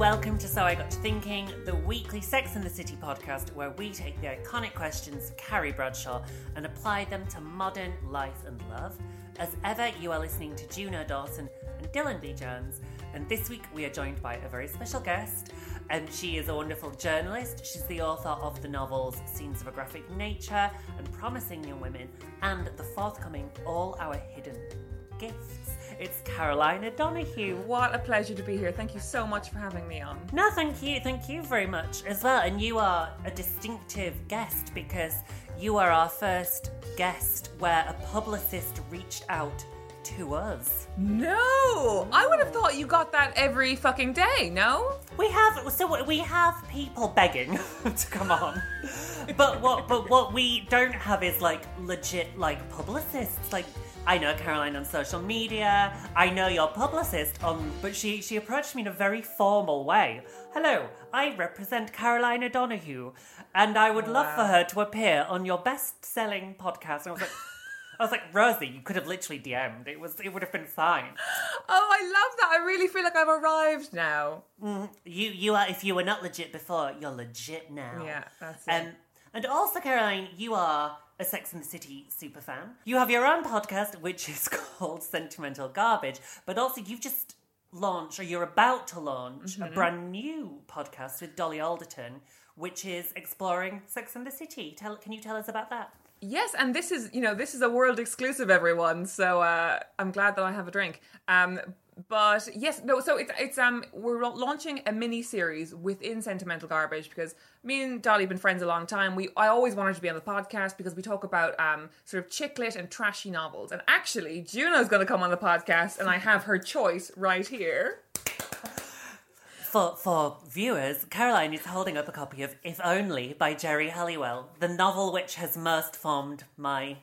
Welcome to So I Got to Thinking, the weekly Sex and the City podcast where we take the iconic questions of Carrie Bradshaw and apply them to modern life and love. As ever, you are listening to Juno Dawson and Dylan B. Jones, and this week we are joined by a very special guest. And she is a wonderful journalist. She's the author of the novels Scenes of a Graphic Nature and Promising Young Women, and the forthcoming All Our Hidden Gifts. It's Caroline O'Donoghue. What a pleasure to be here. Thank you so much for having me on. No, thank you. Thank you very much as well. And you are a distinctive guest because you are our first guest where a publicist reached out to us. No! I would have thought you got that every fucking day, no? We have so we have people begging to come on. But what but what we don't have is like legit like publicists. Like I know Caroline on social media. I know your publicist on but she she approached me in a very formal way. Hello, I represent Caroline O'Donoghue and I would love for her to appear on your best-selling podcast. And I was like I was like, Rosie, you could have literally DM'd. It was it would have been fine. Oh, I love that. I really feel like I've arrived now. You you are if you were not legit before, you're legit now. Yeah, that's it. Um, and also, Caroline, you are a Sex and the City super fan. You have your own podcast, which is called Sentimental Garbage, but also you've just launched, or you're about to launch, Mm-hmm. a brand new podcast with Dolly Alderton, which is exploring Sex and the City. Tell, can you tell us about that? Yes, and this is, you know, this is a world exclusive, everyone. So uh, I'm glad that I have a drink. Um, but yes, no. So it's it's um we're launching a mini series within Sentimental Garbage because me and Dolly have been friends a long time. We I always wanted to be on the podcast because we talk about um sort of chick lit and trashy novels. And actually, Juno's going to come on the podcast, and I have her choice right here. For, for viewers, Caroline is holding up a copy of If Only by Geri Halliwell, the novel which has most formed my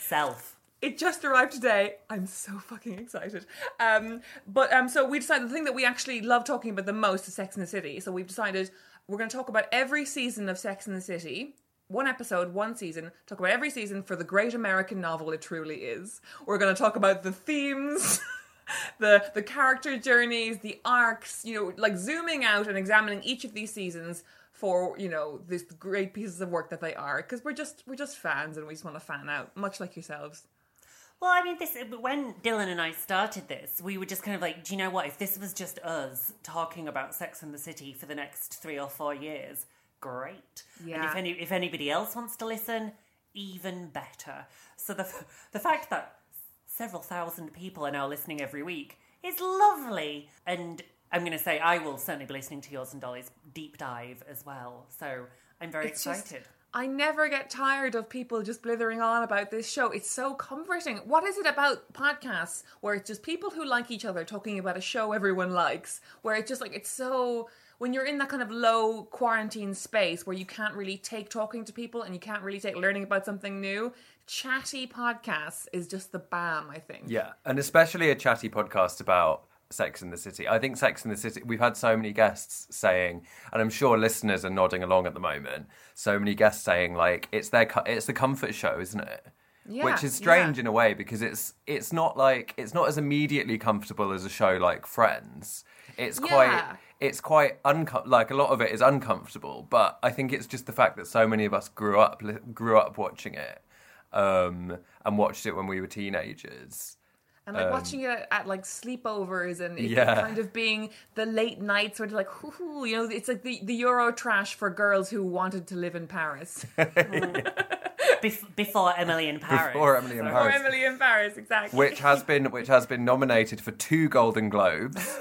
self. It just arrived today. I'm so fucking excited. Um, but um, so we decided the thing that we actually love talking about the most is Sex in the City. So we've decided we're going to talk about every season of Sex in the City. One episode, one season. Talk about every season for the great American novel it truly is. We're going to talk about the themes, the the character journeys, the arcs. You know, like zooming out and examining each of these seasons for you know these great pieces of work that they are. Because we're just we're just fans and we just want to fan out, much like yourselves. Well, I mean, this when Dylan and I started this, we were just kind of like, do you know what? If this was just us talking about Sex and the City for the next three or four years, great. And Yeah. if any if anybody else wants to listen, even better. So the the fact that several thousand people are now listening every week is lovely, and I'm going to say I will certainly be listening to yours and Dolly's deep dive as well. So I'm very It's just- excited. I never get tired of people just blithering on about this show. It's so comforting. What is it about podcasts where it's just people who like each other talking about a show everyone likes? Where it's just like, it's so. When you're in that kind of low quarantine space where you can't really take talking to people and you can't really take learning about something new, chatty podcasts is just the bam, I think. Yeah, and especially a chatty podcast about Sex in the City. I think Sex in the City, we've had so many guests saying, and I'm sure listeners are nodding along at the moment, so many guests saying, like, it's their, it's the comfort show, isn't it? Yeah, Which is strange yeah. in a way because it's it's not like it's not as immediately comfortable as a show like Friends. It's Yeah. quite it's quite uncom- like a lot of it is uncomfortable, but I think it's just the fact that so many of us grew up grew up watching it um, and watched it when we were teenagers. And like watching it at like sleepovers and it Um, Yeah. kind of being the late night sort of like, hoo hoo, you know, it's like the, the Euro trash for girls who wanted to live in Paris. Bef- before Emily in Paris. Before Emily in So- or Paris. Emily in Paris, exactly. Which has been which has been nominated for two Golden Globes.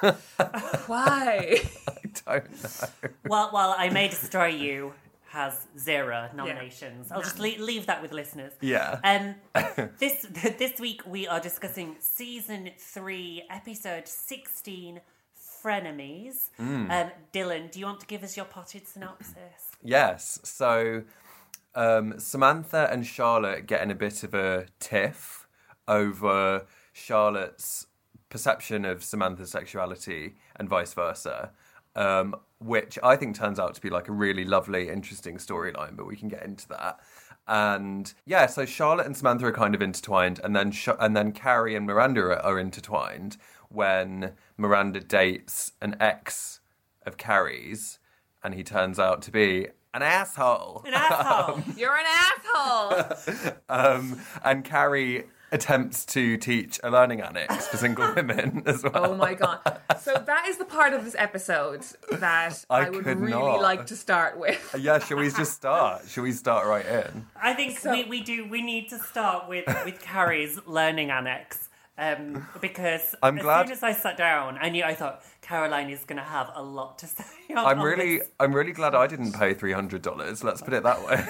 Why? I don't know. Well, well, I May Destroy You has zero nominations. I'll just leave, leave that with listeners. Yeah. Um, this this week we are discussing season three, episode sixteen, frenemies. Mm. Um, Dylan, do you want to give us your potted synopsis? Yes. So um, Samantha and Charlotte get in a bit of a tiff over Charlotte's perception of Samantha's sexuality and vice versa. Um, which I think turns out to be like a really lovely, interesting storyline, but we can get into that. And yeah, so Charlotte and Samantha are kind of intertwined, and then Sh- and then Carrie and Miranda are, are intertwined when Miranda dates an ex of Carrie's, and he turns out to be an asshole. An asshole. You're an asshole. Um, and Carrie attempts to teach a learning annex for single women as well. Oh my god. So that is the part of this episode that I I, would really not. like to start with. Yeah, shall we just start? Shall we start right in? I think we, we do. We need to start with with Carrie's learning annex. Um, because I'm as glad- soon as I sat down, I knew I thought Caroline is going to have a lot to say. On, I'm really, this. I'm really glad I didn't pay three hundred dollars. Let's put it that way.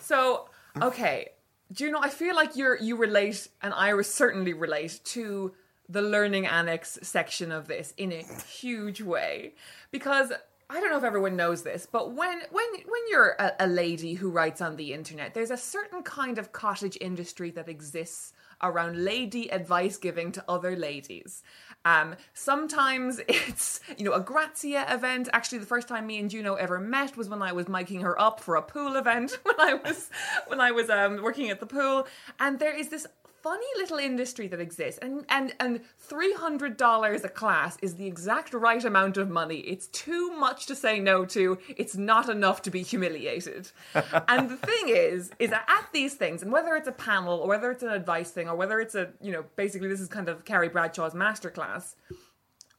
So, okay. Do you know, I feel like you're you relate, and I certainly relate to the learning annex section of this in a huge way. Because I don't know if everyone knows this, but when when when you're a, a lady who writes on the internet, there's a certain kind of cottage industry that exists around lady advice giving to other ladies. Um, sometimes it's you know a Grazia event. Actually, the first time me and Juno ever met was when I was miking her up for a pool event when I was when I was um, working at the pool. And there is this funny little industry that exists, and and and three hundred dollars a class is the exact right amount of money. It's too much to say no to. It's not enough to be humiliated. and the thing is, is that at these things, and whether it's a panel or whether it's an advice thing or whether it's a you know basically this is kind of Carrie Bradshaw's masterclass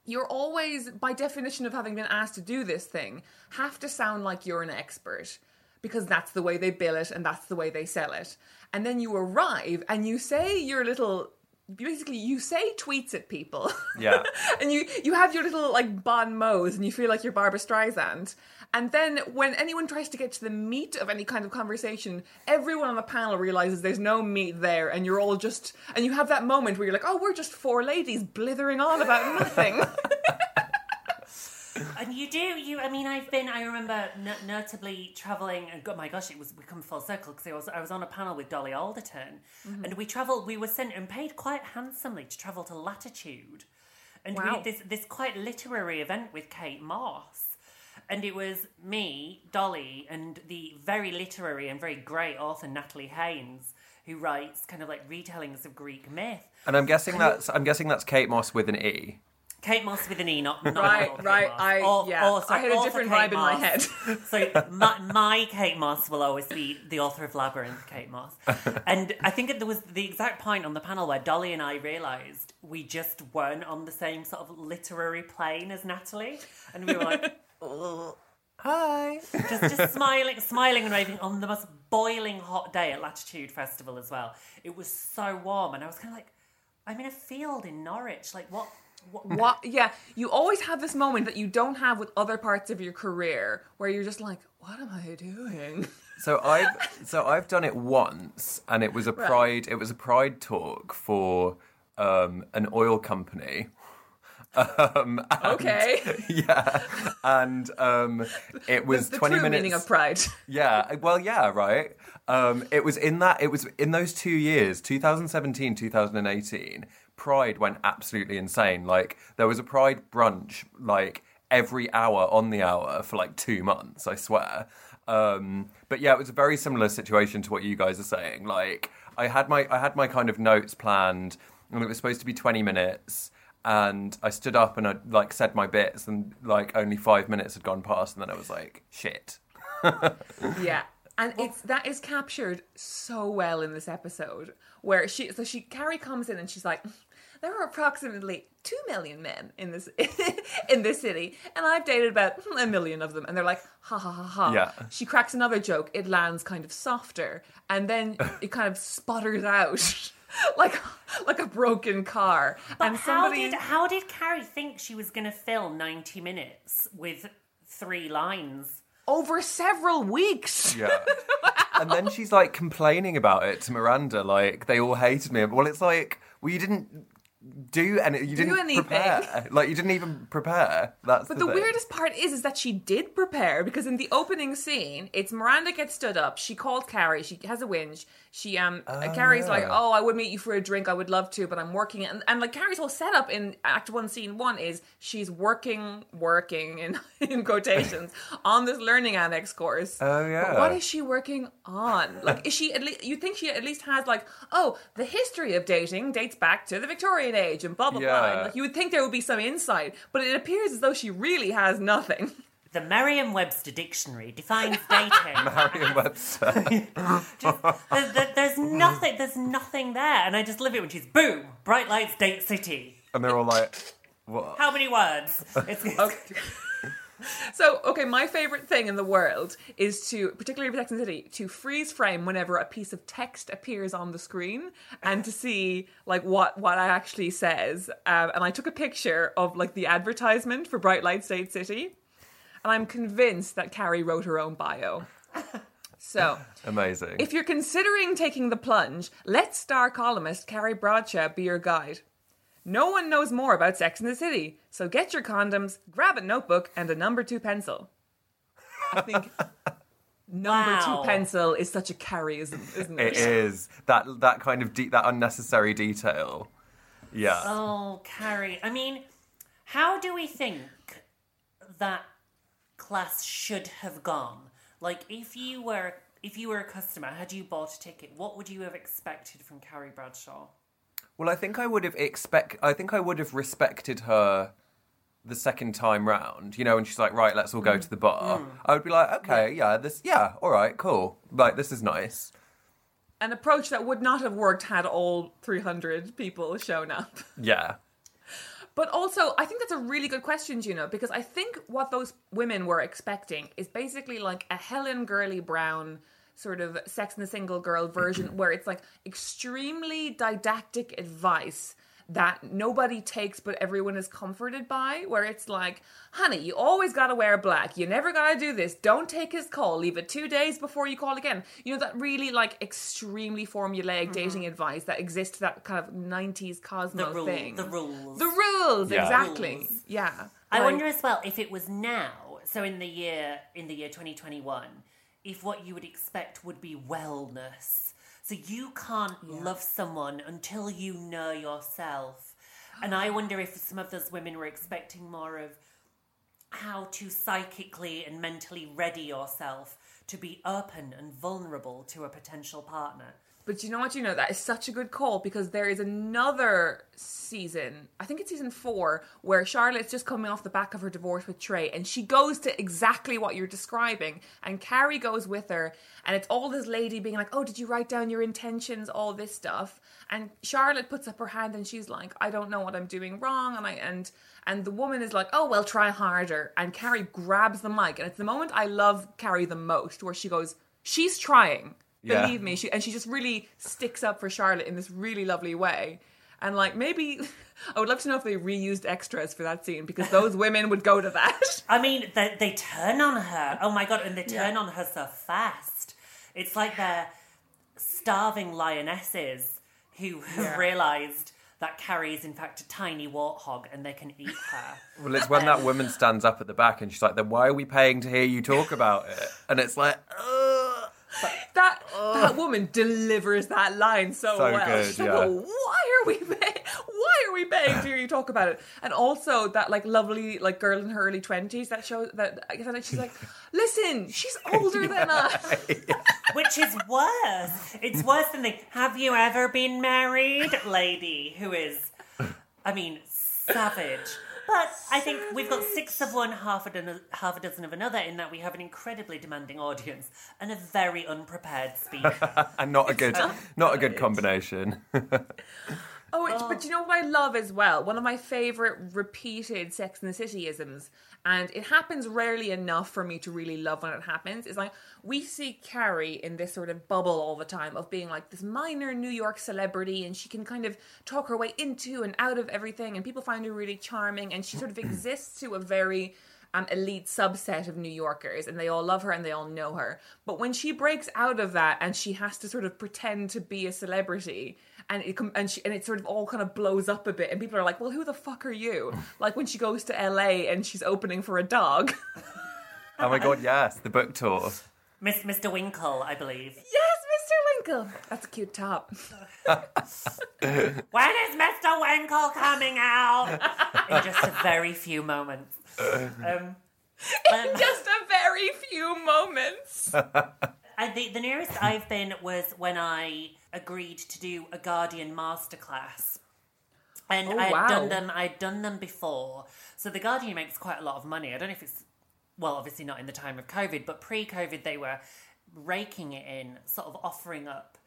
you're always, by definition of having been asked to do this thing, have to sound like you're an expert because that's the way they bill it and that's the way they sell it. And then you arrive and you say your little. Basically, you say tweets at people. Yeah. and you you have your little like bon mots and you feel like you're Barbra Streisand. And then when anyone tries to get to the meat of any kind of conversation, everyone on the panel realizes there's no meat there, and you're all just and you have that moment where you're like, oh, we're just four ladies blithering on about nothing. And you do, you. I mean, I've been. I remember n- notably traveling. And oh my gosh, it was we come full circle because I was I was on a panel with Dolly Alderton, Mm-hmm. and we travelled. We were sent and paid quite handsomely to travel to Latitude, and we had this this quite literary event with Kate Mosse, and it was me, Dolly, and the very literary and very great author Natalie Haynes, who writes kind of like retellings of Greek myth. And I'm guessing that's, I'm guessing that's Kate Mosse with an E. Kate Mosse with an E, not, not Right, Kate right, Moss. I- Or- yeah, or, sorry, I had a different Kate vibe in my head. so my, my Kate Mosse will always be the author of Labyrinth, Kate Mosse. And I think there was the exact point on the panel where Dolly and I realised we just weren't on the same sort of literary plane as Natalie, and we were like. Hi. just just smiling, smiling and raving on the most boiling hot day at Latitude Festival as well. It was so warm, and I was kind of like, I'm in a field in Norwich. Like, what? What? Yeah, you always have this moment that you don't have with other parts of your career where you're just like, what am I doing? So I've so I've done it once, and it was a pride. It was a pride talk for um, an oil company. Um, and- Okay. yeah, and um, it was the twenty true minutes. meaning of pride. Yeah, well, yeah, right. Um, it was in that. It was in those two years, 2017, 2018. Pride went absolutely insane. Like there was a Pride brunch, like every hour on the hour for like two months. I swear. Um, but yeah, it was a very similar situation to what you guys are saying. Like I had my I had my kind of notes planned, and it was supposed to be 20 minutes. and I stood up and I like said my bits, and like only five minutes had gone past, and then I was like, shit. Yeah. And it's that is captured so well in this episode where she so she Carrie comes in and she's like there are approximately 2 million men in this in this city and I've dated about a million of them and they're like ha ha ha ha Yeah. she cracks another joke it lands kind of softer and then it kind of sputters out like like a broken car But and how somebody did how did Carrie think she was going to fill ninety minutes with three lines? over several weeks Yeah. and then she's like complaining about it to Miranda, like they all hated me. Well, it's like, well, you didn't do any, you didn't anything. prepare. Like you didn't even prepare. That's But the, the weirdest part is, is that she did prepare because in the opening scene, it's Miranda gets stood up. She called Carrie. She has a whinge. She um, Carrie's like, "Oh, I would meet you for a drink. I would love to, but I'm working." And, and like Carrie's whole setup in Act One, Scene One is she's working, working in in quotations on this learning annex course. Oh, yeah. But what is she working on? Like, is she at least? You think she at least has like, oh, the history of dating dates back to the Victorian age and blah blah blah. And, like, you would think there would be some insight, but it appears as though she really has nothing. The Merriam-Webster dictionary defines dating. Merriam-Webster. There- there- there's nothing. There's nothing there, and I just love it when she's boom, bright lights, date city. and they're all like, what? How many words? It's, So, okay, my favorite thing in the world is to, particularly for and City, to freeze frame whenever a piece of text appears on the screen and to see like what what it actually says. Um, and I took a picture of like the advertisement for Bright Lights Date City, and I'm convinced that Carrie wrote her own bio. So, Amazing. if you're considering taking the plunge, let star columnist Carrie Bradshaw be your guide. No one knows more about Sex in the City, so get your condoms, grab a notebook, and a number two pencil. I think number Wow. two pencil is such a Carrieism, isn't it? it is that that kind of de- that unnecessary detail. Yeah. Oh, Carrie. I mean, how do we think that class should have gone? Like, if you were if you were a customer, had you bought a ticket, what would you have expected from Carrie Bradshaw? Well, I think I would have expect. I think I would have respected her the second time round. You know, and she's like, "Right, let's all go mm. to the bar." Mm. I would be like, "Okay, yeah, this, yeah, all right, cool. Like, this is nice." An approach that would not have worked had all 300 people shown up. Yeah, But also, I think that's a really good question, Juno, because I think what those women were expecting is basically like a Helen Gurley Brown sort of Sex and the Single Girl version where it's like extremely didactic advice that nobody takes but everyone is comforted by where it's like honey you always gotta wear black you never gotta do this don't take his call leave it two days before you call again you know that really like extremely formulaic mm-hmm. dating advice that exists that kind of 90s cosmo The rule, thing the rules. the rules, Yeah. exactly. Rules. Yeah. I Like, wonder as well if it was now, so in the year in the year 2021, if what you would expect would be wellness. So you can't love someone until you know yourself. And I oh. wonder if some of those women were expecting more of how to psychically and mentally ready yourself to be open and vulnerable to a potential partner. But you know what? You know that is such a good call because there is another season. I think it's season four where Charlotte's just coming off the back of her divorce with Trey, and she goes to exactly what you're describing. And Carrie goes with her, and it's all this lady being like, "Oh, did you write down your intentions? All this stuff." And Charlotte puts up her hand, and she's like, "I don't know what I'm doing wrong," and I and and the woman is like, "Oh, well, try harder." And Carrie grabs the mic, and it's the moment I love Carrie the most, where she goes, "She's trying." Yeah. Believe me, she and she just really sticks up for Charlotte in this really lovely way. And like maybe I would love to know if they reused extras for that scene because those women would go to that. I mean, they, they turn on her. Oh my god, and they turn on her so fast. It's like they're starving lionesses who have Yeah. realised that Carrie is in fact a tiny warthog and they can eat her. well, it's when that woman stands up at the back and she's like, "Then why are we paying to hear you talk about it?" And it's like, Ugh. that that woman delivers that line so, So well. good, She's yeah. "Oh, why are we paying? Why are we paying to hear you talk about it? And also that like lovely like girl in her early twenties that shows that I guess that she's like, listen, she's older than us. Which is worse. It's worse than the have you ever been married lady who is, I mean, savage. But I think we've got six of one, half a, dozen, half a dozen of another, in that we have an incredibly demanding audience and a very unprepared speaker. and not a good, not a good combination. Oh, it's, but you know what I love as well? One of my favorite repeated Sex and the City isms, and it happens rarely enough for me to really love when it happens, is like we see Carrie in this sort of bubble all the time of being like this minor New York celebrity, and she can kind of talk her way into and out of everything, and people find her really charming, and she sort of exists to a very um, elite subset of New Yorkers, and they all love her and they all know her. But when she breaks out of that and she has to sort of pretend to be a celebrity, and it com- and she and it sort of all kind of blows up a bit, and people are like, "Well, who the fuck are you?" like when she goes to L.A. and she's opening for a dog. oh my god, yes, the book tour. Miss Mr. Winkle, I believe. yes, Mr. Winkle. That's a cute top. When is Mr. Winkle coming out? In just a very few moments. Um, um, Just a very few moments. I think the nearest I've been was when I agreed to do a Guardian masterclass. And Oh, I had wow. done them I'd done them before. So the Guardian makes quite a lot of money. I don't know if it's well, obviously not in the time of COVID, but pre-COVID they were raking it in, sort of offering up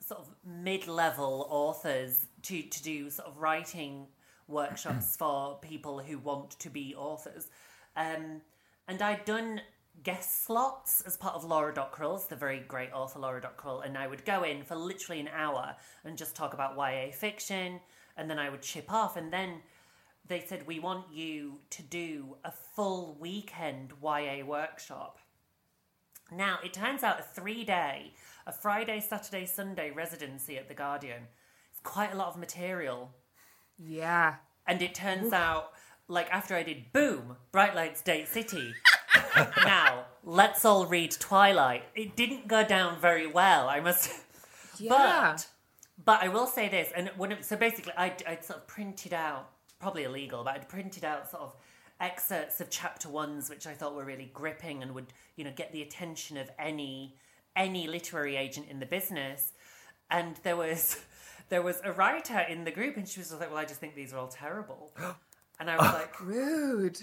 sort of mid-level authors to to do sort of writing workshops for people who want to be authors. Um, and I'd done guest slots as part of Laura Dockrill's, the very great author Laura Dockrill, and I would go in for literally an hour and just talk about YA fiction, and then I would chip off, and then they said we want you to do a full weekend YA workshop. Now, it turns out a three day, a Friday, Saturday, Sunday residency at The Guardian. It's quite a lot of material. Yeah. And it turns out, like, after I did Boom, Bright Lights Date City, now, let's all read Twilight. It didn't go down very well, I must. Yeah. But, but I will say this, and when it, so basically, I I sort of printed out, probably illegal, but I'd printed out sort of excerpts of chapter ones, which I thought were really gripping and would you know get the attention of any any literary agent in the business. And there was there was a writer in the group, and she was like, "Well, I just think these are all terrible." And I was like, Rude.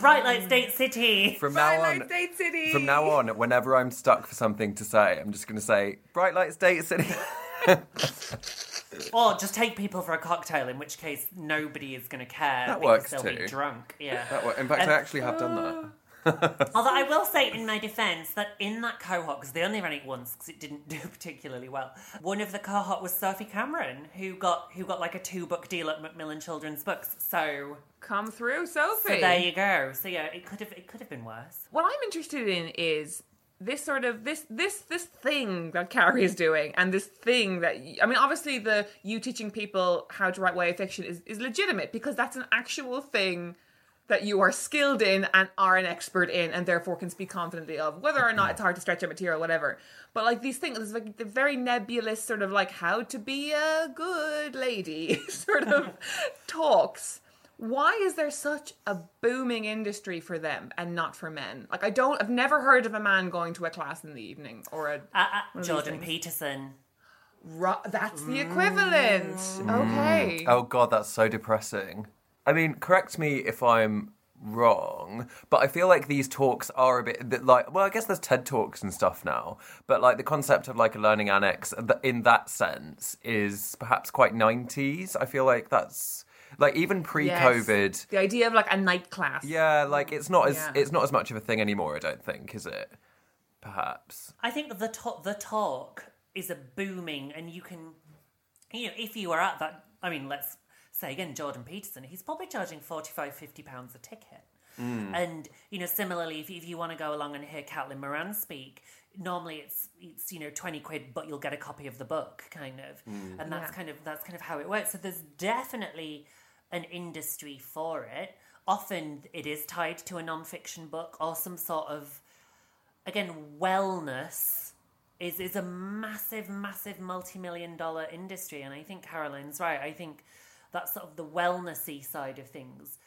"Bright Light um, State City." From now Bright on, Lights Date City. from now on, whenever I'm stuck for something to say, I'm just going to say Bright Lights Date City. Or just take people for a cocktail, in which case nobody is going to care. That because works they'll be too. drunk. Yeah. That wa- In fact, I actually have done that. Uh, Although I will say, in my defence, that in that cohort, because they only ran it once because it didn't do particularly well. One of the cohort was Sophie Cameron, who got who got like a two book deal at Macmillan Children's Books. So, Come through, Sophie. so there you go. So yeah, it could have it could have been worse. what I'm interested in is this sort of this this this thing that Carrie is doing, and this thing that I mean, obviously, the you teaching people how to write YA fiction is is legitimate because that's an actual thing that you are skilled in and are an expert in, and therefore can speak confidently of. Whether or not it's hard to stretch out material, whatever. But like these things, like the very nebulous sort of like how to be a good lady sort of talks why is there such a booming industry for them and not for men? Like I don't, I've never heard of a man going to a class in the evening or a. Uh, uh, Jordan. Peterson. Ru- that's the equivalent. Okay. Oh god, that's so depressing. I mean, correct me if I'm wrong, but I feel like these talks are a bit like. Well, I guess there's TED talks and stuff now, but like the concept of like a learning annex in that sense is perhaps quite 90s. I feel like that's like even pre-COVID. Yes. The idea of like a night class. Yeah, like it's not as Yeah. it's not as much of a thing anymore. I don't think, is it? Perhaps. I think the to- the talk is a booming, and you can, you know, if you are at that, I mean, let's say again, Jordan Peterson, he's probably charging 45, 50 pounds a ticket. Hmm. And you know, similarly, if, if you want to go along and hear Caitlin Moran speak, normally it's it's you know twenty quid, but you'll get a copy of the book, kind of, hmm. and that's Yeah. kind of that's kind of how it works. So there's definitely an industry for it. Often it is tied to a non-fiction book or some sort of again wellness is is a massive massive multi-million dollar industry and i think caroline's right i think that sort of the wellnessy side of things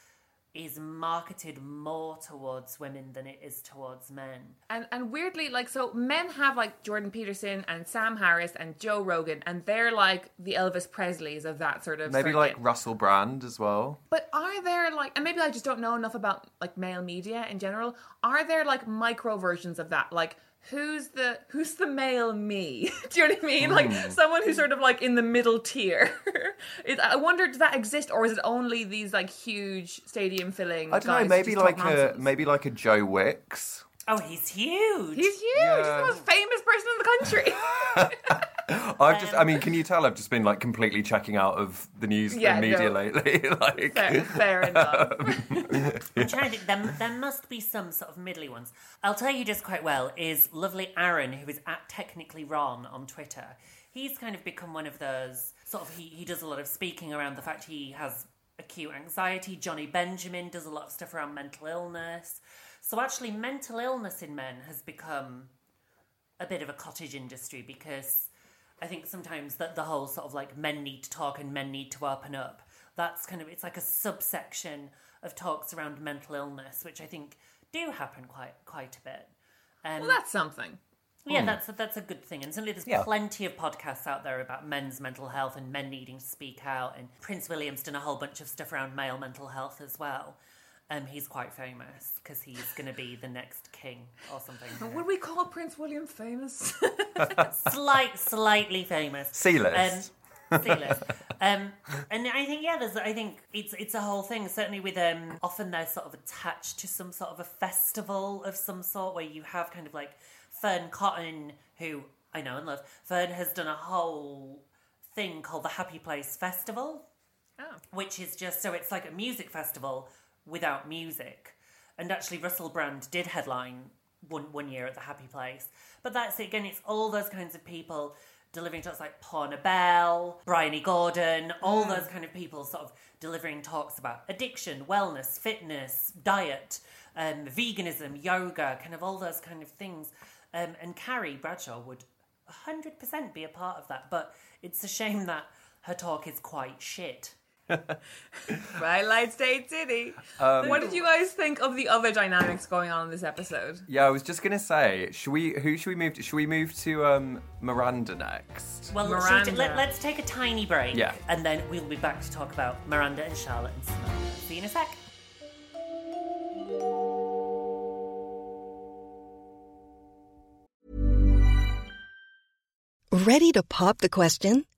is marketed more towards women than it is towards men. And and weirdly, like so, men have like Jordan Peterson and Sam Harris and Joe Rogan, and they're like the Elvis Presleys of that sort of Maybe circuit. like Russell Brand as well. But are there like, and maybe I just don't know enough about like male media in general. Are there like micro versions of that? Like, who's the who's the male me? Do you know what I mean? Like Hmm. someone who's sort of like in the middle tier. it, I wonder, does that exist, or is it only these like huge stadium filling? I don't know. Maybe like a nonsense? maybe like a Joe Wicks. Oh, he's huge. He's huge. He's the most famous person in the country. I've just. I mean, um, can you tell I've just been like completely checking out of the news Yeah, and media no. lately? like, fair, fair enough. Um, I'm trying to think. There, there must be some sort of middly ones. I'll tell you just quite well is lovely Aaron, who is at technically Ron on Twitter. He's kind of become one of those sort of. He, he does a lot of speaking around the fact he has acute anxiety. Jonny Benjamin does a lot of stuff around mental illness. So actually, mental illness in men has become a bit of a cottage industry because I think sometimes that the whole sort of like men need to talk and men need to open up. That's kind of it's like a subsection of talks around mental illness, which I think do happen quite quite a bit. Um, well, that's something. yeah, that's a, that's a good thing, and certainly there's Yeah. plenty of podcasts out there about men's mental health and men needing to speak out. And Prince William's done a whole bunch of stuff around male mental health as well. Um, he's quite famous because he's going to be the next king or something. Would we call Prince William famous? Slight, slightly famous. C-list. Um, C-list. um, and I think yeah, there's. I think it's it's a whole thing. Certainly with um, often they're sort of attached to some sort of a festival of some sort where you have kind of like Fearne Cotton, who I know and love. Fern has done a whole thing called the Happy Place Festival, oh. which is just so it's like a music festival without music. And actually, Russell Brand did headline one one year at the Happy Place. But that's it again. It's all those kinds of people delivering talks like Poorna Bell, Bryony Gordon, all those kind of people sort of delivering talks about addiction, wellness, fitness, diet, um, veganism, yoga, kind of all those kind of things. Um, and Carrie Bradshaw would 100% be a part of that. But it's a shame that her talk is quite shit. Twilight State City. Um, what did you guys think of the other dynamics going on in this episode? Yeah, I was just gonna say, should we? Who should we move? to? Should we move to um, Miranda next? Well, shall we Miranda. t- let, let's take a tiny break. Yeah. And then we'll be back to talk about Miranda and Charlotte and Simone. See you in a sec. Ready to pop the question?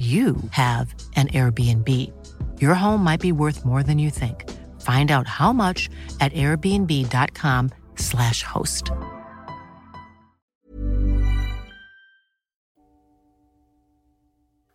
you have an Airbnb. Your home might be worth more than you think. Find out how much at airbnb.com/slash host.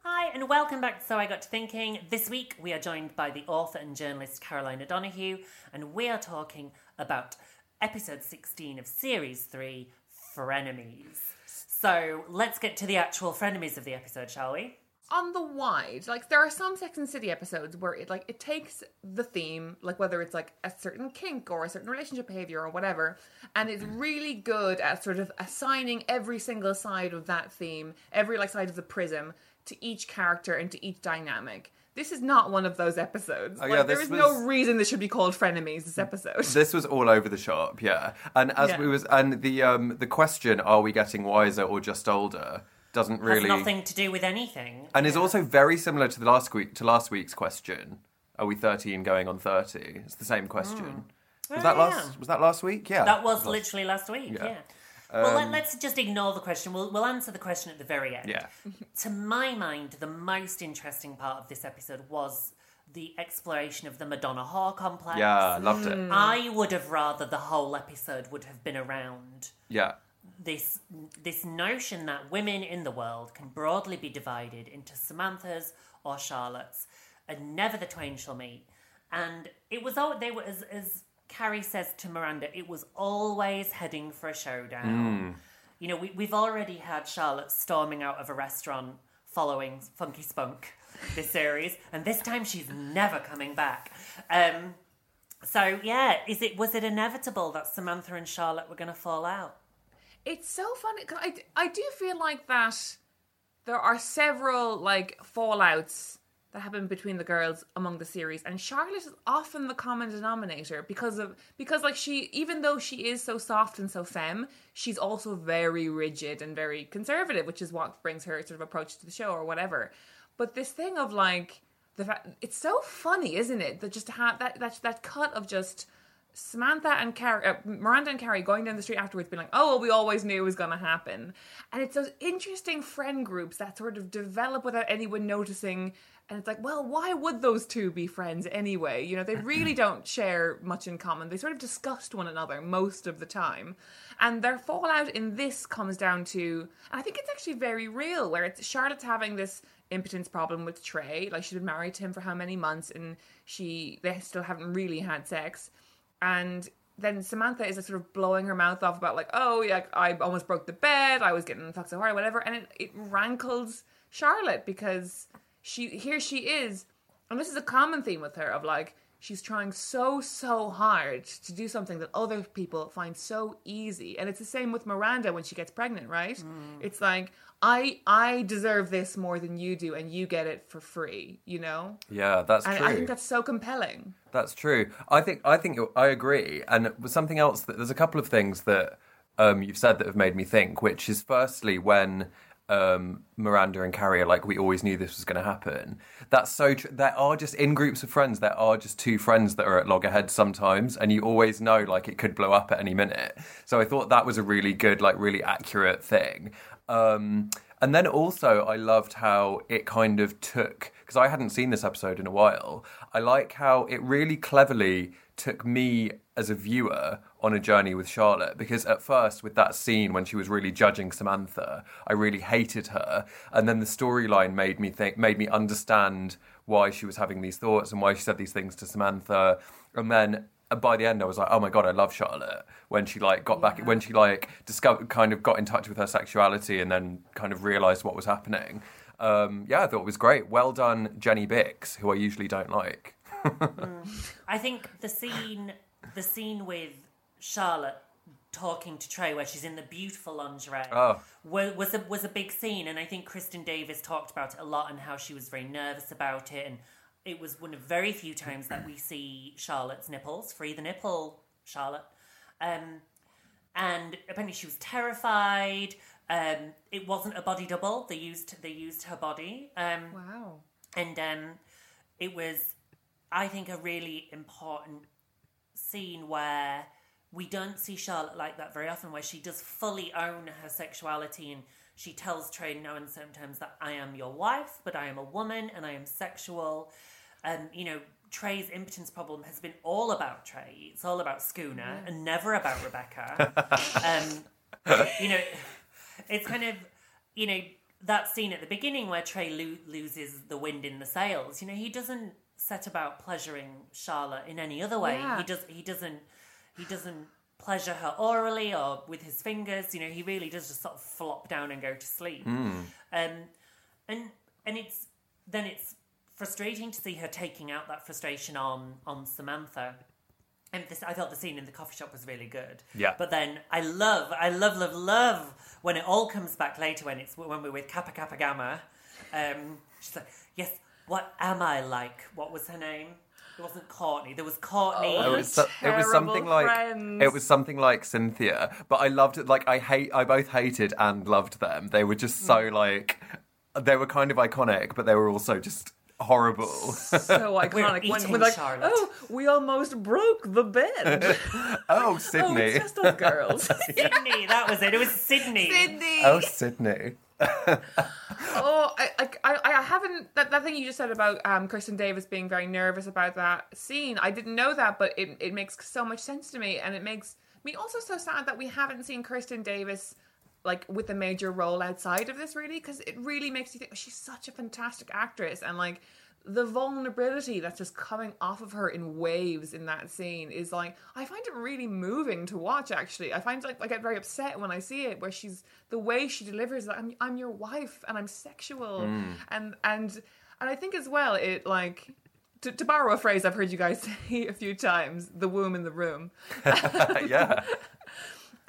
Hi, and welcome back to So I Got to Thinking. This week we are joined by the author and journalist Caroline O'Donoghue, and we are talking about episode 16 of series 3 Frenemies. So let's get to the actual frenemies of the episode, shall we? On the wide, like there are some Sex and City episodes where it like it takes the theme, like whether it's like a certain kink or a certain relationship behavior or whatever, and it's really good at sort of assigning every single side of that theme, every like side of the prism to each character and to each dynamic. This is not one of those episodes. Oh, like, yeah, there this is was- no reason this should be called frenemies. This episode. This was all over the shop, yeah. And as Yeah. we was, and the um the question, are we getting wiser or just older, doesn't Has really, nothing to do with anything. and is also very similar to the last week to last week's question. Are we thirteen going on thirty? It's the same question. Hmm. Was Oh, that yeah. last? Was that last week? Yeah, That was literally last week, Yeah. yeah. well, let, um, let's just ignore the question. We'll, we'll answer the question at the very end. Yeah. To my mind, the most interesting part of this episode was the exploration of the Madonna whore complex. Yeah, loved it. Hmm. I would have rather the whole episode would have been around Yeah, this this notion that women in the world can broadly be divided into Samanthas or Charlottes, and never the twain shall meet. And it was all they were as as Carrie says to Miranda, it was always heading for a showdown. You know, we, we've already had Charlotte storming out of a restaurant following Funky Spunk this series, and this time she's never coming back. Um, so yeah, is it was it inevitable that Samantha and Charlotte were going to fall out? It's so funny. 'cause I, I do feel like that there are several like fallouts that happen between the girls among the series and Charlotte is often the common denominator because of because like she even though she is so soft and so femme she's also very rigid and very conservative which is what brings her sort of approach to the show or whatever but this thing of like the fact it's so funny isn't it that just to have that that that cut of just Samantha and Carrie, uh, Miranda and Carrie going down the street afterwards, being like, "Oh, well, we always knew it was going to happen," and it's those interesting friend groups that sort of develop without anyone noticing. And it's like, well, why would those two be friends anyway? You know, they really don't share much in common. They sort of disgust one another most of the time, and their fallout in this comes down to, and I think it's actually very real, where it's Charlotte's having this impotence problem with Trey. Like she's been married to him for how many months, and she they still haven't really had sex and then Samantha is sort of blowing her mouth off about like, oh yeah, I almost broke the bed, I was getting fucked so hard, whatever, and it, it rankles Charlotte because she here she is, and this is a common theme with her of like she's trying so so hard to do something that other people find so easy, and it's the same with Miranda when she gets pregnant, right? It's like I I deserve this more than you do, and you get it for free, you know. yeah, that's And true. I think that's so compelling. That's true. I think I think I agree. And something else that there's a couple of things that um, you've said that have made me think. Which is firstly when um, Miranda and Carrie are like, we always knew this was going to happen. That's so true. There are just in groups of friends. There are just two friends that are at loggerheads sometimes, and you always know like it could blow up at any minute. So I thought that was a really good, like really accurate thing. Um, and then also, I loved how it kind of took because I hadn't seen this episode in a while. I like how it really cleverly took me as a viewer on a journey with Charlotte because at first, with that scene when she was really judging Samantha, I really hated her, and then the storyline made me think, made me understand why she was having these thoughts and why she said these things to Samantha, and then and by the end I was like, oh my god, I love Charlotte when she like got back when she like discovered kind of got in touch with her sexuality and then kind of realized what was happening. Um, yeah, I thought it was great. Well done, Jenny Bicks, who I usually don't like. I think the scene, the scene with Charlotte talking to Trey, where she's in the beautiful lingerie, Oh. wa- was a was a big scene, and I think Kristin Davis talked about it a lot and how she was very nervous about it, and it was one of very few times that we see Charlotte's nipples, free the nipple, Charlotte, um, and apparently she was terrified. Um, it wasn't a body double; they used they used her body. Um, Wow. and um, it was, I think, a really important scene where we don't see Charlotte like that very often, where she does fully own her sexuality and she tells Trey now in certain terms that I am your wife, but I am a woman and I am sexual. And you know, Trey's impotence problem has been all about Trey. It's all about Schooner and never about Rebecca. um, you know, it's kind of, you know, that scene at the beginning where Trey lo- loses the wind in the sails. You know, he doesn't set about pleasuring Charlotte in any other way. Yeah. He does. He doesn't. He doesn't pleasure her orally or with his fingers. You know, he really does just sort of flop down and go to sleep. Um, and and it's then it's frustrating to see her taking out that frustration on on Samantha. And this, I thought the scene in the coffee shop was really good. Yeah. But then I love, I love, love, love when it all comes back later when it's when we're with Kappa Kappa Gamma. Um, she's like, "Yes, what am I like? What was her name? It wasn't Courtney. There was Courtney. Oh, it Oh, was, so- it was something terrible like friends. it was something like Cynthia, but I loved it. Like I hate, I both hated and loved them. They were just so mm. like they were kind of iconic, but they were also just horrible. so iconic. when, eating when like, Charlotte. oh, we almost broke the bed. oh, oh, Sydney! it's just us girls. Sydney. That was it. It was Sydney. Sydney. Oh, Sydney! Oh, I, I, I haven't. That, that thing you just said about um, Kristin Davis being very nervous about that scene, I didn't know that, but it, it makes so much sense to me. And it makes me also so sad that we haven't seen Kristin Davis like with a major role outside of this, really, because it really makes you think she's such a fantastic actress. And like the vulnerability that's just coming off of her in waves in that scene is like I find it really moving to watch actually. I find like I get very upset when I see it where she's the way she delivers that I'm I'm your wife and I'm sexual and and and I think as well it like to, to borrow a phrase I've heard you guys say a few times, the womb in the room. yeah,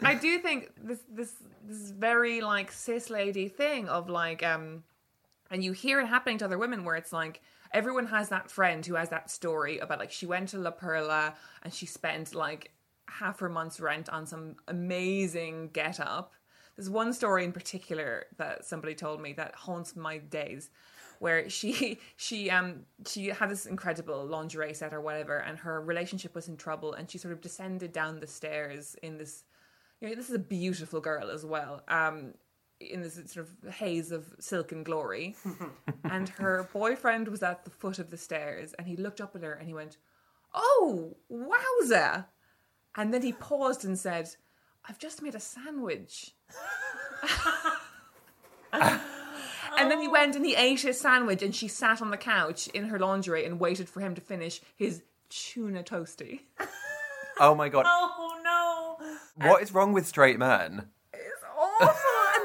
I do think this this this very like cis lady thing of like um and you hear it happening to other women where it's like everyone has that friend who has that story about like she went to La Perla and she spent like half her month's rent on some amazing get up. There's one story in particular that somebody told me that haunts my days where she she um she had this incredible lingerie set or whatever and her relationship was in trouble and she sort of descended down the stairs in this you know, this is a beautiful girl as well. Um, in this sort of haze of silken glory, and her boyfriend was at the foot of the stairs, and he looked up at her and he went, "Oh, wowza!" And then he paused and said, "I've just made a sandwich." And then he went and he ate his sandwich, and she sat on the couch in her lingerie and waited for him to finish his tuna toasty. Oh my god, Oh no. what is wrong with straight men? It's awful.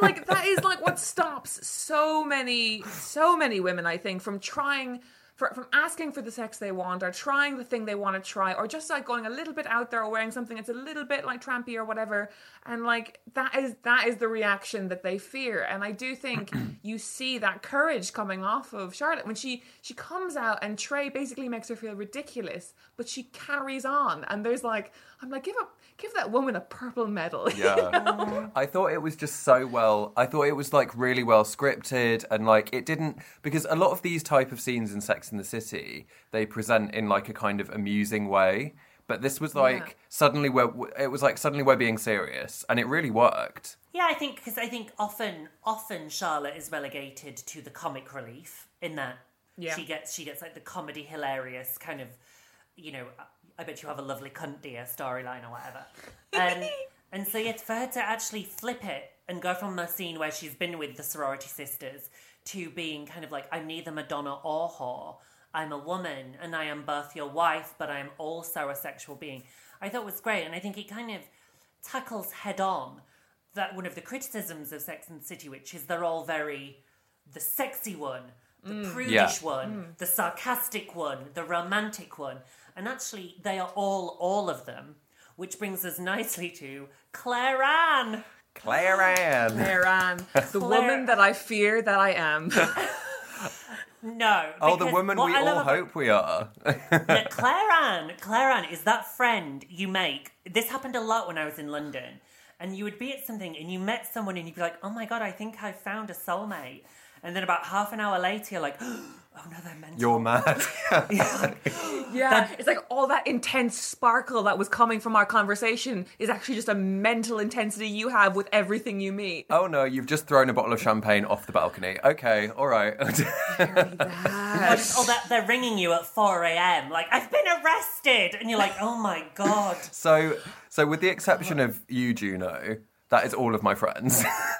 Like that is like what stops so many so many women, I think, from trying for, from asking for the sex they want or trying the thing they want to try or just like going a little bit out there or wearing something that's a little bit like trampy or whatever. And like that is that is the reaction that they fear. And i do think you see that courage coming off of charlotte. When she she comes out and trey basically makes her feel ridiculous but she carries on. And there's like i'm like give up give that woman a purple medal Yeah. I thought it was just so well. I thought it was like really well scripted and like it didn't because a lot of these type of scenes in Sex in the City they present in like a kind of amusing way, but this was like Yeah. suddenly we're it was like suddenly we're being serious and it really worked. Yeah, I think because I think often, often Charlotte is relegated to the comic relief in that Yeah. she gets she gets like the comedy hilarious kind of, you know, I bet you have a lovely cunt dear storyline or whatever, um, and and so yeah, for her to actually flip it and go from the scene where she's been with the sorority sisters to being kind of like I'm neither Madonna or whore. I'm a woman and I am both your wife, but I am also a sexual being. I thought was great, and I think it kind of tackles head on that one of the criticisms of Sex and the City, which is they're all very the sexy one, the mm. prudish Yeah. one, mm. the sarcastic one, the romantic one, and actually they are all all of them. Which brings us nicely to Claire Anne. Claire Ann. Claire Ann, the Claire- woman that I fear that I am. No. Oh, the woman we all about- hope we are. Yeah, Claire Ann, Claire Ann is that friend you make. This happened a lot when I was in London. And you would be at something and you met someone and you'd be like, oh my God, I think I found a soulmate. And then about half an hour later, you're like, oh, oh no, they're mental. You're mad. Yeah, it's like all that intense sparkle that was coming from our conversation is actually just a mental intensity you have with everything you meet. oh no, you've just thrown a bottle of champagne off the balcony. Okay, all right. Or just- oh, or that they're ringing you at 4 a.m. Like, I've been arrested. And you're like, oh my God. So, so with the exception of you, Juno, that is all of my friends.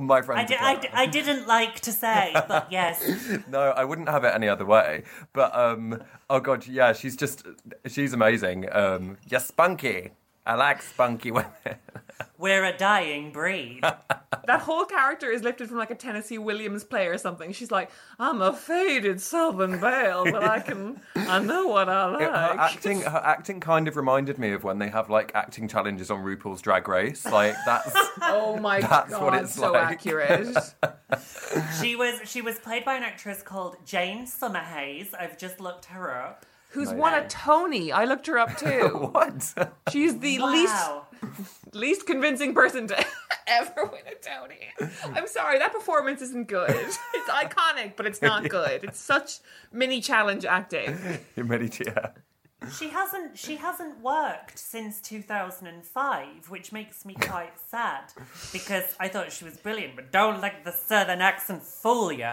my friends. I, di- I, I didn't like to say, but yes. No, I wouldn't have it any other way. But um, oh god, yeah, she's just she's amazing. Um, yes, spunky. I like spunky women. We're a dying breed. That whole character is lifted from like a Tennessee Williams play or something. She's like, I'm a faded Southern belle, but I can, I know what I like. her acting, her acting kind of reminded me of when they have like acting challenges on RuPaul's Drag Race. Like that's oh my That's god, what it's so like. accurate. she was she was played by an actress called Jane Summerhays. I've just looked her up. Who's oh, won a Tony? I looked her up too. what? She's the least Wow. least convincing person to ever win a Tony. I'm sorry, that performance isn't good. It's iconic, but it's not good. It's such mini challenge acting. yeah. She hasn't she hasn't worked since 2005, which makes me quite sad because I thought she was brilliant. But don't let the southern accent fool you.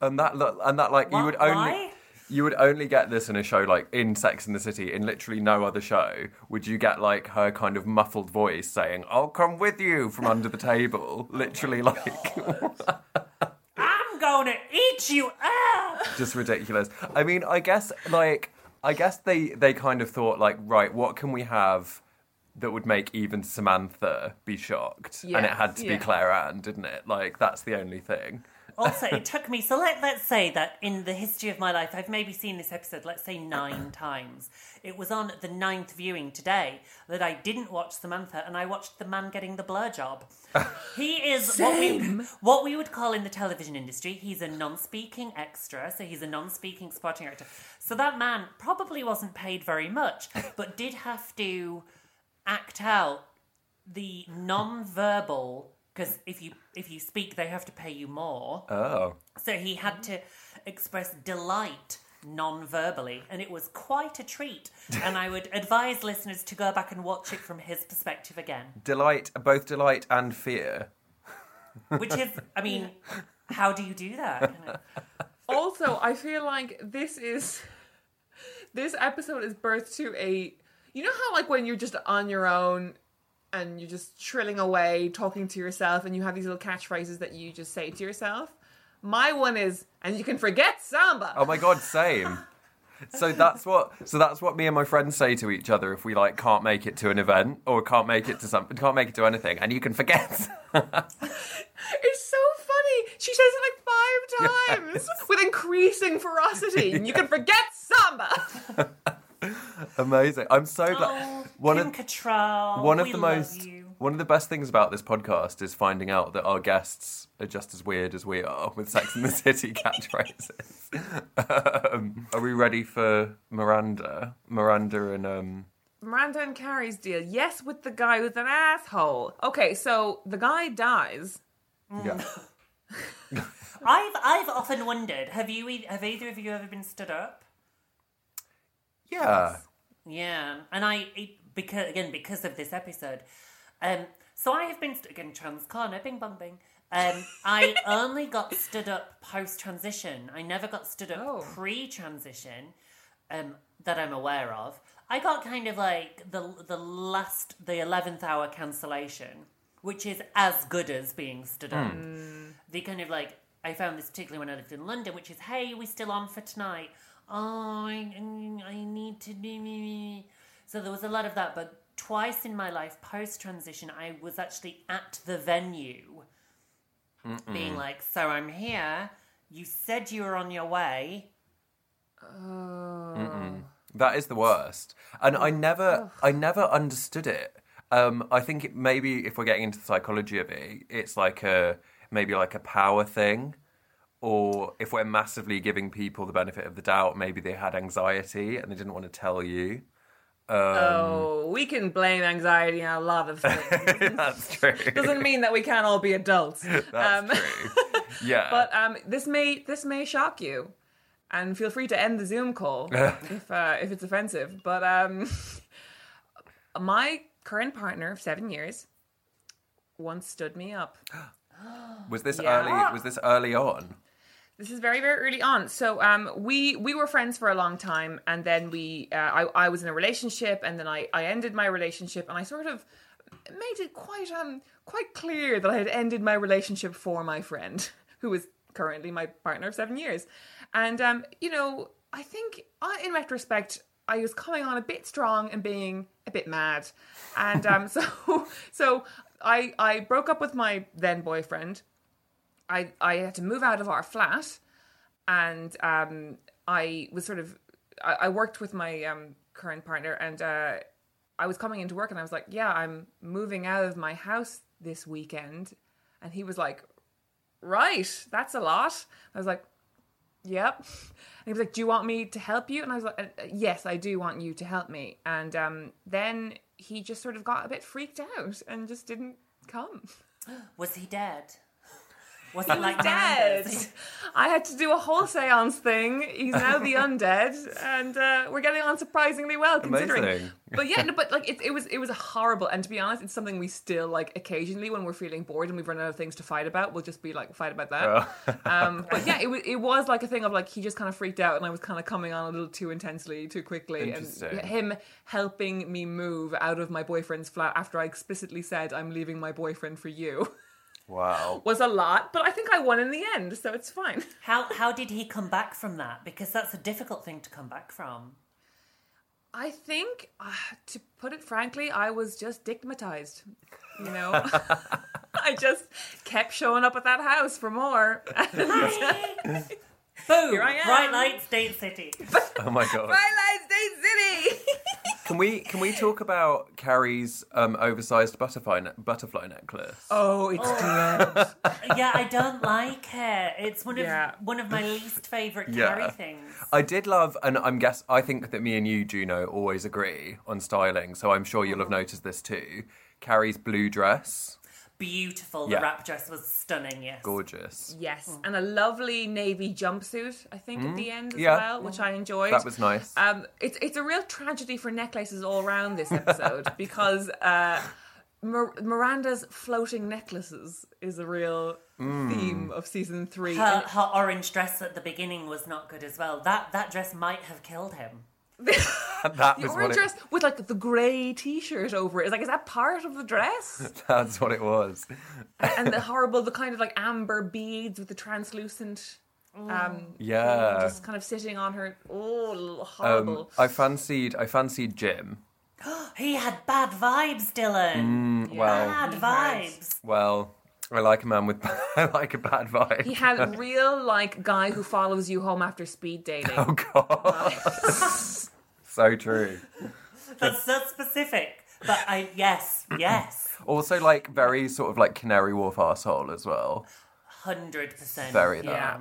And that look, and that like you would only. why? You would only get this in a show like in Sex and the City. In literally no other show would you get like her kind of muffled voice saying, "I'll come with you" from under the table. Oh literally, like I'm gonna eat you out. just ridiculous. I mean, I guess like I guess they they kind of thought like, right, what can we have that would make even Samantha be shocked? and it had to be yeah. Claire Anne, didn't it? Like that's the only thing. Also, it took me. So let let's say that in the history of my life, I've maybe seen this episode. Let's say nine times. It was on the ninth viewing today that I didn't watch Samantha, and I watched the man getting the blur job. He is what we what we would call in the television industry. He's a non-speaking extra, so he's a non-speaking supporting actor. So that man probably wasn't paid very much, but did have to act out the non-verbal because if you if you speak, they have to pay you more. Oh, So he had to express delight non-verbally, and it was quite a treat. And I would advise listeners to go back and watch it from his perspective again, delight, both delight and fear. which is, I mean, how do you do that? You know? Also, I feel like this is this episode is birth to a you know how like when you're just on your own and you're just trilling away talking to yourself and you have these little catchphrases that you just say to yourself. My one is and you can forget samba. Oh my god, same. So that's what so that's what me and my friends say to each other if we like can't make it to an event or can't make it to something can't make it to anything. And you can forget. it's so funny. She says it like five times with increasing ferocity. And you can forget samba Amazing. I'm so glad Oh, one Kim of Cattrall, one of we the love most you. one of the best things about this podcast is finding out that our guests are just as weird as we are with Sex and the City catchphrases. um, are we ready for Miranda? Miranda and um Miranda and Carrie's deal yes with the guy with an asshole okay so the guy dies yeah. I've I've often wondered. Have you? e- Have either of you ever been stood up? Yeah. Yeah, and I it, because again because of this episode, um, so I have been st- again trans corner, bing bong bing. Um, I only got stood up post transition. I never got stood up Oh. pre transition, um, that I'm aware of. I got kind of like the the last the eleventh hour cancellation, which is as good as being stood up. The kind of like I found this particularly when I lived in London, which is hey, we still on for tonight? Oh, I, I need to do. So there was a lot of that, but twice in my life post transition, I was actually at the venue, being like, "So I'm here. You said you were on your way." Oh. That is the worst. And I never I never understood it. Um I think it, maybe if we're getting into the psychology of it, it's like a maybe like a power thing or if we're massively giving people the benefit of the doubt, maybe they had anxiety and they didn't want to tell you. oh we can blame anxiety on a lot of things That's true. doesn't mean that we can't all be adults That's um, true. Yeah. But um, this may this may shock you, and feel free to end the Zoom call if uh, if it's offensive. But um, my current partner of seven years once stood me up. was this Yeah. early was this early on? This is very very early on. So um, we we were friends for a long time, and then we uh, I I was in a relationship, and then I I ended my relationship, and I sort of made it quite um quite clear that I had ended my relationship for my friend, who is currently my partner of seven years, and um you know I think uh, in retrospect I was coming on a bit strong and being a bit mad, and um, so so I I broke up with my then boyfriend. I I had to move out of our flat, and um, I was sort of I, I worked with my um, current partner, and uh, I was coming into work, and I was like, "Yeah, I'm moving out of my house this weekend," and he was like, "Right, that's a lot." I was like, "Yep." And he was like, "Do you want me to help you?" And I was like, uh, "Yes, I do want you to help me." And um, then he just sort of got a bit freaked out and just didn't come. Was he dead? Was he like dead. I had to do a whole seance thing. He's now the undead, and uh, we're getting on surprisingly well considering. Amazing. But yeah, no, but like it, it was it was horrible. And to be honest, it's something we still like occasionally when we're feeling bored and we've run out of things to fight about. We'll just be like fight about that. um, but yeah, it was it was like a thing of like he just kind of freaked out, and I was kind of coming on a little too intensely, too quickly, and him helping me move out of my boyfriend's flat after I explicitly said I'm leaving my boyfriend for you. Wow. was a lot, but I think I won in the end, so it's fine. How how did he come back from that? Because that's a difficult thing to come back from. I think, uh, to put it frankly, I was just stigmatized. You know, I just kept showing up at that house for more. Boom! Here I am. Bright Lights, Date City. Oh my god. Twilight State City. Can we can we talk about Carrie's um, oversized butterfly ne- butterfly necklace? oh, it's good. yeah, I don't like it. It's one of Yeah. one of my least favorite Yeah. Carrie things. I did love, and I'm guess I think that me and you, Juno, always agree on styling. So I'm sure you'll have noticed this too. Carrie's blue dress, Beautiful. Yeah. The wrap dress was stunning. Yes. gorgeous. Yes, and a lovely navy jumpsuit. I think at the end as Yeah. well, which I enjoyed. That was nice. Um, it's it's a real tragedy for necklaces all around this episode because uh, Mir- Miranda's floating necklaces is a real Mm. theme of season three. Her, And- her orange dress at the beginning was not good as well. That that dress might have killed him. that the was what orange it, dress with like the grey T-shirt over it is like is that part of the dress? That's what it was. and the horrible, the kind of like amber beads with the translucent, um, Yeah. just kind of sitting on her. Oh, Um, horrible! I fancied I fancied Jim. He had bad vibes, Dylan. Mm, Well, bad vibes. well, I like a man with I like a bad vibe. he had real like guy who follows you home after speed dating. Oh god, so true. That's so specific. But I yes, yes, Also, like very sort of like Canary Wharf asshole as well. hundred percent. Very that. Yeah,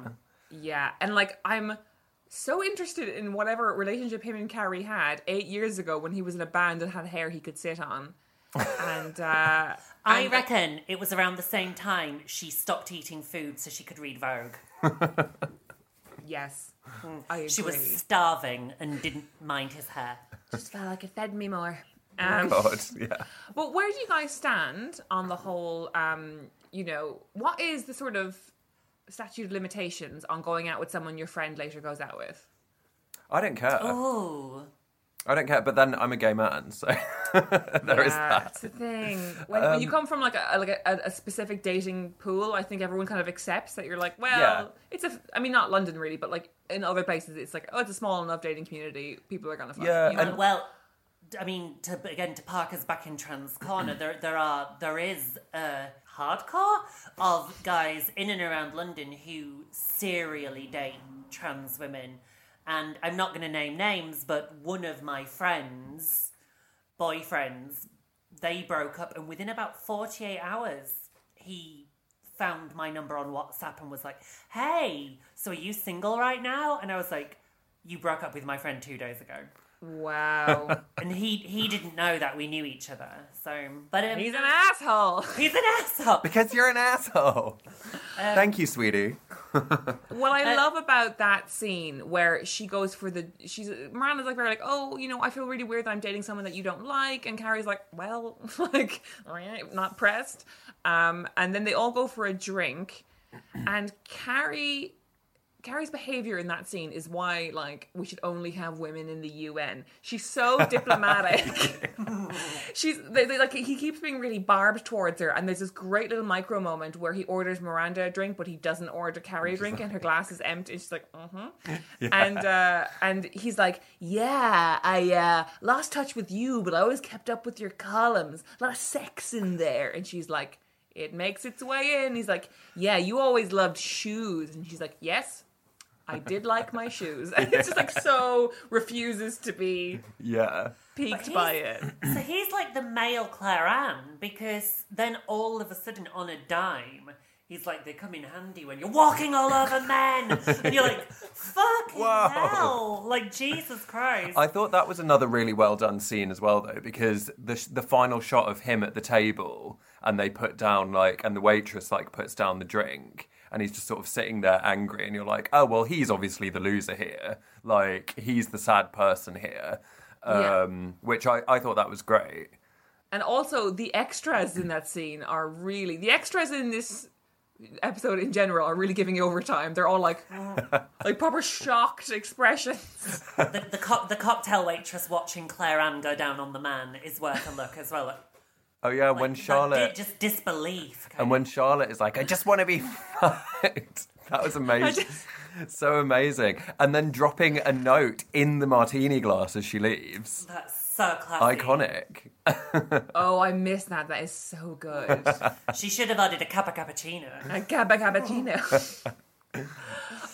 yeah, and like I'm so interested in whatever relationship him and Carrie had eight years ago when he was in a band and had hair he could sit on, and uh, I reckon it was around the same time she stopped eating food so she could read Vogue. yes, I agree. She was starving and didn't mind his hair. just felt like it fed me more. Um, God, yeah. But where do you guys stand on the whole? Um, you know, what is the sort of statute of limitations on going out with someone your friend later goes out with? I don't care. Oh, I don't care. But then I'm a gay man, so there is yeah, that. That's the thing. When, when you um, come from like a like a, a specific dating pool, I think everyone kind of accepts that you're like, well, Yeah. it's a. I mean, not London really, but like in other places, it's like, oh, it's a small enough dating community. People are gonna fuck. Yeah, you know? and- well, I mean, to again to park us back in Trans Corner, there there are there is a hardcore of guys in and around London who serially date trans women, and I'm not going to name names, but one of my friends, boyfriends, they broke up, and within about 48 hours, he found my number on WhatsApp and was like, "Hey, so are you single right now?" And I was like, "You broke up with my friend two days ago." Wow, and he he didn't know that we knew each other. So, but um, he's an asshole. he's an asshole. Because you're an asshole. Um, Thank you, sweetie. What I Uh, love about that scene where she goes for the she's Miranda's like very like oh you know I feel really weird that I'm dating someone that you don't like and Carrie's like well like all right not pressed um and then they all go for a drink and Carrie Carrie's behavior in that scene is why like we should only have women in the UN. She's so diplomatic. She's they, they, like he keeps being really barbed towards her, and there's this great little micro moment where he orders Miranda a drink, but he doesn't order Carrie a drink, and her glass is empty. And she's like, "Uh huh," and uh, and he's like, "Yeah, I uh, lost touch with you, but I always kept up with your columns. A lot of sex in there," and she's like. It makes its way in. He's like, Yeah, you always loved shoes. And she's like, Yes, I did like my shoes. And it's just like so refuses to be Yeah. piqued he's- by it. So he's like the male Claire Anne because then all of a sudden on a dime, he's like they come in handy when you're walking all over men, and you're like, "Fucking Whoa. hell!" Like Jesus Christ. I thought that was another really well done scene as well, though, because the the final shot of him at the table, and they put down like, and the waitress like puts down the drink, and he's just sort of sitting there angry, and you're like, oh well, he's obviously the loser here, like he's the sad person here, Yeah. um, which I I thought that was great. And also, the extras in that scene are really the extras in this episode in general are really giving you overtime. They're all like, like proper shocked expressions. the, the, co- the cocktail waitress watching Claire Anne go down on the man is worth a look as well. Like, Oh yeah, when Charlotte di- just disbelief. and when Charlotte is like, I just want to be fucked. That was amazing. So amazing. And then dropping a note in the martini glass as she leaves. that's so classy. Iconic. Oh, I miss that. That is so good. She should have added a cup of cappuccino. A Gabba Cappuccino.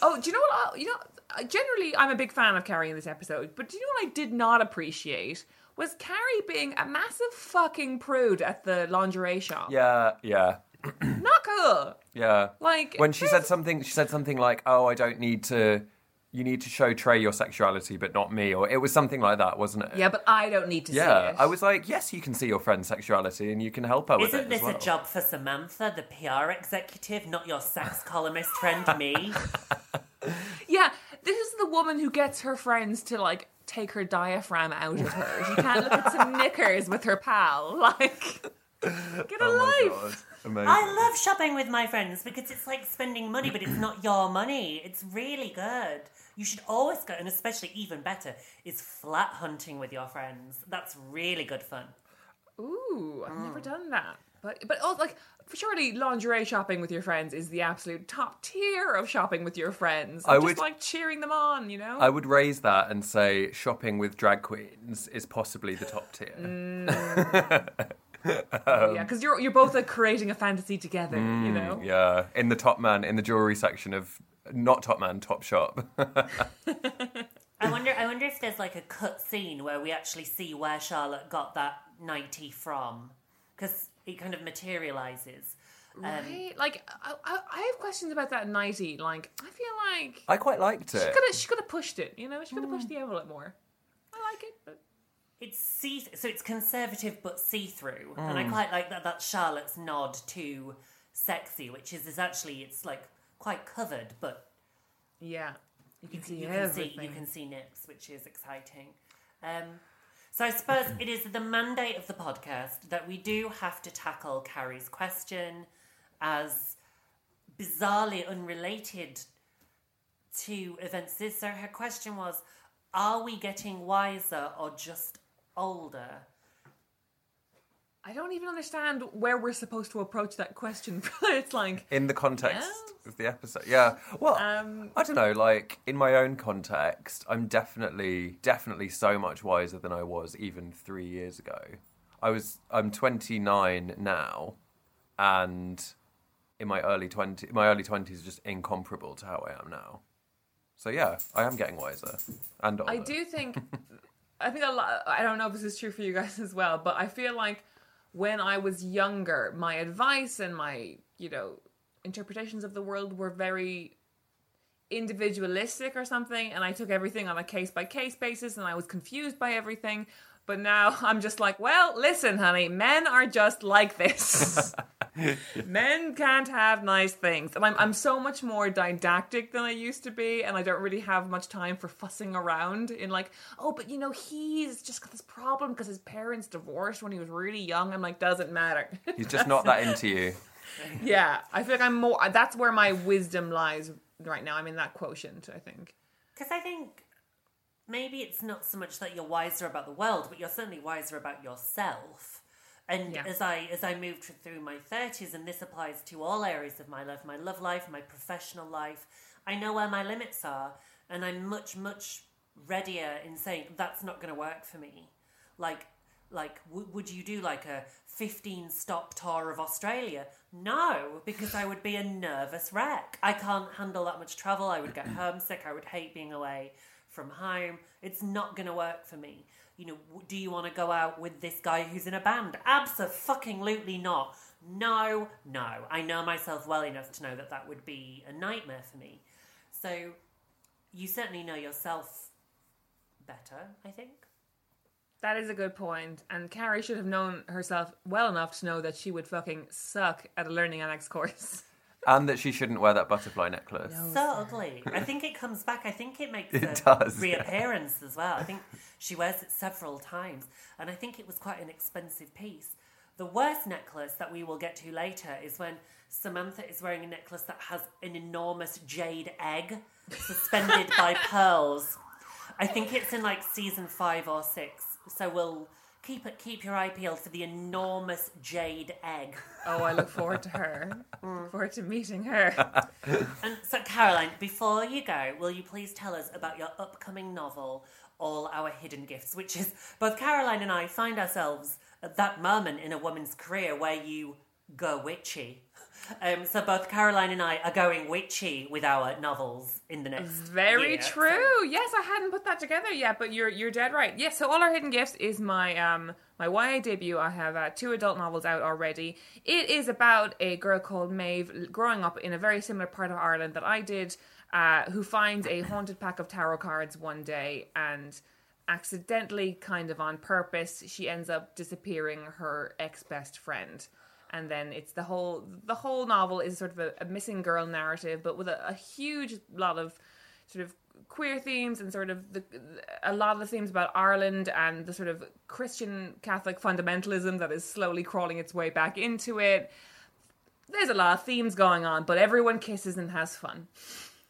oh, do you know what? I, you know, generally, I'm a big fan of Carrie in this episode, but do you know what I did not appreciate? Was Carrie being a massive fucking prude at the lingerie shop? Yeah, yeah, Not cool. yeah. Like when she said something, she said something like, "Oh, I don't need to. You need to show Trey your sexuality, but not me." Or it was something like that, wasn't it? Yeah, but I don't need to Yeah, see it. I was like, yes, you can see your friend's sexuality and you can help her with Isn't it. this as well. a job for Samantha, the PR executive, not your sex columnist friend, me? Yeah, this is the woman who gets her friends to like take her diaphragm out of her. She can't look at some knickers with her pal. Like, get a Oh life. Amazing. I love shopping with my friends because it's like spending money, but it's not your money. It's really good. You should always go, and especially even better, is flat hunting with your friends. That's really good fun. Ooh, I've Mm. never done that. But but also like surely lingerie shopping with your friends is the absolute top tier of shopping with your friends. I just would- like cheering them on, you know. I would raise that and say shopping with drag queens is possibly the top tier. Mm. yeah, because you're you're both like creating a fantasy together, you know. Mm, Yeah, in the top man, in the jewelry section of not top man, top shop. I wonder. I wonder if there's like a cut scene where we actually see where Charlotte got that nighty from, because it kind of materializes. Um, Right? Like I, I, I have questions about that nighty. Like I feel like I quite liked she it. could have she could have pushed it. You know, she could have pushed Mm. the envelope more. I like it, but It's see, so it's conservative but see-through, and Mm. I quite like that. That's Charlotte's nod to sexy, which is, is actually it's like quite covered, but yeah, you can see you can see you can see nips, which is exciting. Um, so I suppose it is the mandate of the podcast that we do have to tackle Carrie's question as bizarrely unrelated to events. This so her question was: Are we getting wiser or just older? I don't even understand where we're supposed to approach that question. But it's like in the context Yes. of the episode. Yeah. Well, Um, I don't know. Like in my own context, I'm definitely, definitely so much wiser than I was even three years ago. I was. I'm 29 now, and in my early 20, my early 20s is just incomparable to how I am now. So yeah, I am getting wiser and older. I do think I think a lot I don't know if this is true for you guys as well, but I feel like when I was younger, my advice and my, you know, interpretations of the world were very individualistic or something and I took everything on a case by case basis and I was confused by everything. But now I'm just like, well, listen, honey, men are just like this. men can't have nice things. And I'm, I'm so much more didactic than I used to be. And I don't really have much time for fussing around in like, oh, but you know, he's just got this problem because his parents divorced when he was really young. I'm like, doesn't matter. He's just not that into you. yeah. I feel like I'm more, that's where my wisdom lies right now. I'm in that quotient. I think. Because I think maybe it's not so much that you're wiser about the world, but you're certainly wiser about yourself. And Yeah. as I as I moved through my thirties, and this applies to all areas of my life, my love life, my professional life, I know where my limits are, and I'm much much readier in saying that's not going to work for me. Like like w- would you do like a 15 stop tour of Australia? No, because I would be a nervous wreck. I can't handle that much travel. I would get homesick. I would hate being away from home. It's not going to work for me. You know, do you want to go out with this guy who's in a band? Absolutely not. No, no. I know myself well enough to know that that would be a nightmare for me. So you certainly know yourself better, I think. That is a good point. And Carrie should have known herself well enough to know that she would fucking suck at a learning annex course. And that she shouldn't wear that butterfly necklace. so ugly. I think it comes back. I think it makes It a does, yeah. reappearance as well. I think she wears it several times, and I think it was quite an expensive piece. The worst necklace that we will get to later is when Samantha is wearing a necklace that has an enormous jade egg suspended by pearls. I think it's in like season five or six. So we'll keep it. Keep your eye peeled for the enormous jade egg. Oh, I look forward to her. Look forward to meeting her. And so, Caroline, before you go, will you please tell us about your upcoming novel, All Our Hidden Gifts, which is both Caroline and I find ourselves at that moment in a woman's career where you go witchy. Um, so both Caroline and I are going witchy with our novels in the next. Very year. true. Yes, I hadn't put that together yet, but you're you're dead right. Yes, so all our hidden gifts is my um my YA debut. I have uh, two adult novels out already. It is about a girl called Maeve growing up in a very similar part of Ireland that I did, uh, who finds a haunted pack of tarot cards one day and accidentally, kind of on purpose, she ends up disappearing her ex best friend. And then it's the whole the whole novel is sort of a, a missing girl narrative, but with a, a huge lot of sort of queer themes and sort of the, a lot of the themes about Ireland and the sort of Christian Catholic fundamentalism that is slowly crawling its way back into it. There's a lot of themes going on, but everyone kisses and has fun.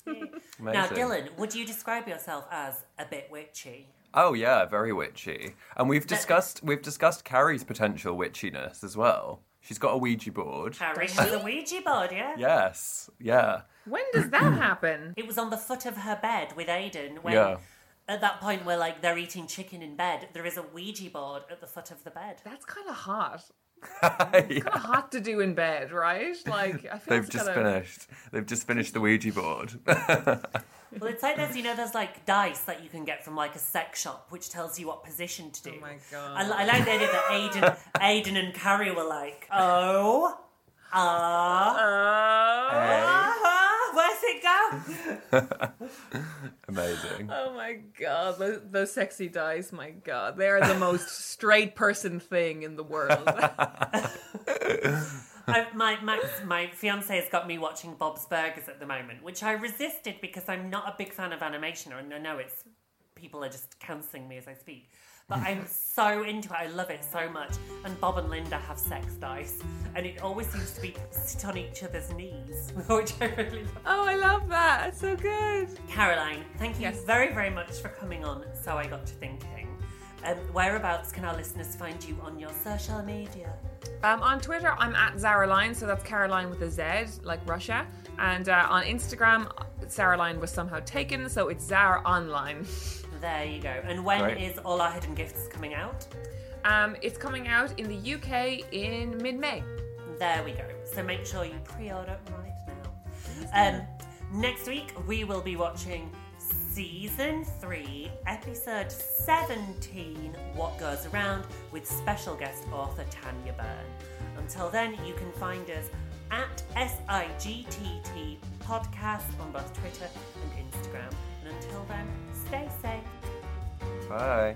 Now, Dylan, would you describe yourself as a bit witchy? Oh yeah, very witchy. And we've discussed we've discussed Carrie's potential witchiness as well. She's got a Ouija board. Harry has a Ouija board, yeah? Yes. Yeah. When does that happen? It was on the foot of her bed with Aidan when Yeah. at that point where like they're eating chicken in bed, there is a Ouija board at the foot of the bed. That's kind of hot. Kind of hot to do in bed, right? Like I feel They've it's just kinda- finished. They've just finished the Ouija board. Well, it's like there's you know there's like dice that you can get from like a sex shop, which tells you what position to do. Oh my God. I, I like the idea that Aidan, Aidan and Carrie were like, oh, ah, ah, where's it go? Amazing. Oh my god, those, those sexy dice, my god. They are the most straight person thing in the world. I, my Max, my fiance has got me watching Bob's Burgers at the moment, which I resisted because I'm not a big fan of animation, and I know it's people are just cancelling me as I speak. But I'm so into it. I love it so much. And Bob and Linda have sex dice, and it always seems to be sit on each other's knees, which I really love. oh, I love that. It's so good. Caroline, thank you Yes. very, very much for coming on. So I got to thinking. Um, whereabouts can our listeners find you on your social media? Um, on Twitter, I'm at Czaroline, so that's Caroline with a Z, like Russia. And uh, on Instagram, Czaroline was somehow taken, so it's Zara Online. There you go. And when is Great. All Our Hidden Gifts coming out? Um, it's coming out in the UK in mid May. There we go. So make sure you pre-order right now. Um, next week we will be watching season three, episode seventeen, "What Goes Around," with special guest author Tanya Byrne. Until then, you can find us at SIGTT Podcast on both Twitter and Instagram. And until then, stay safe. Bye.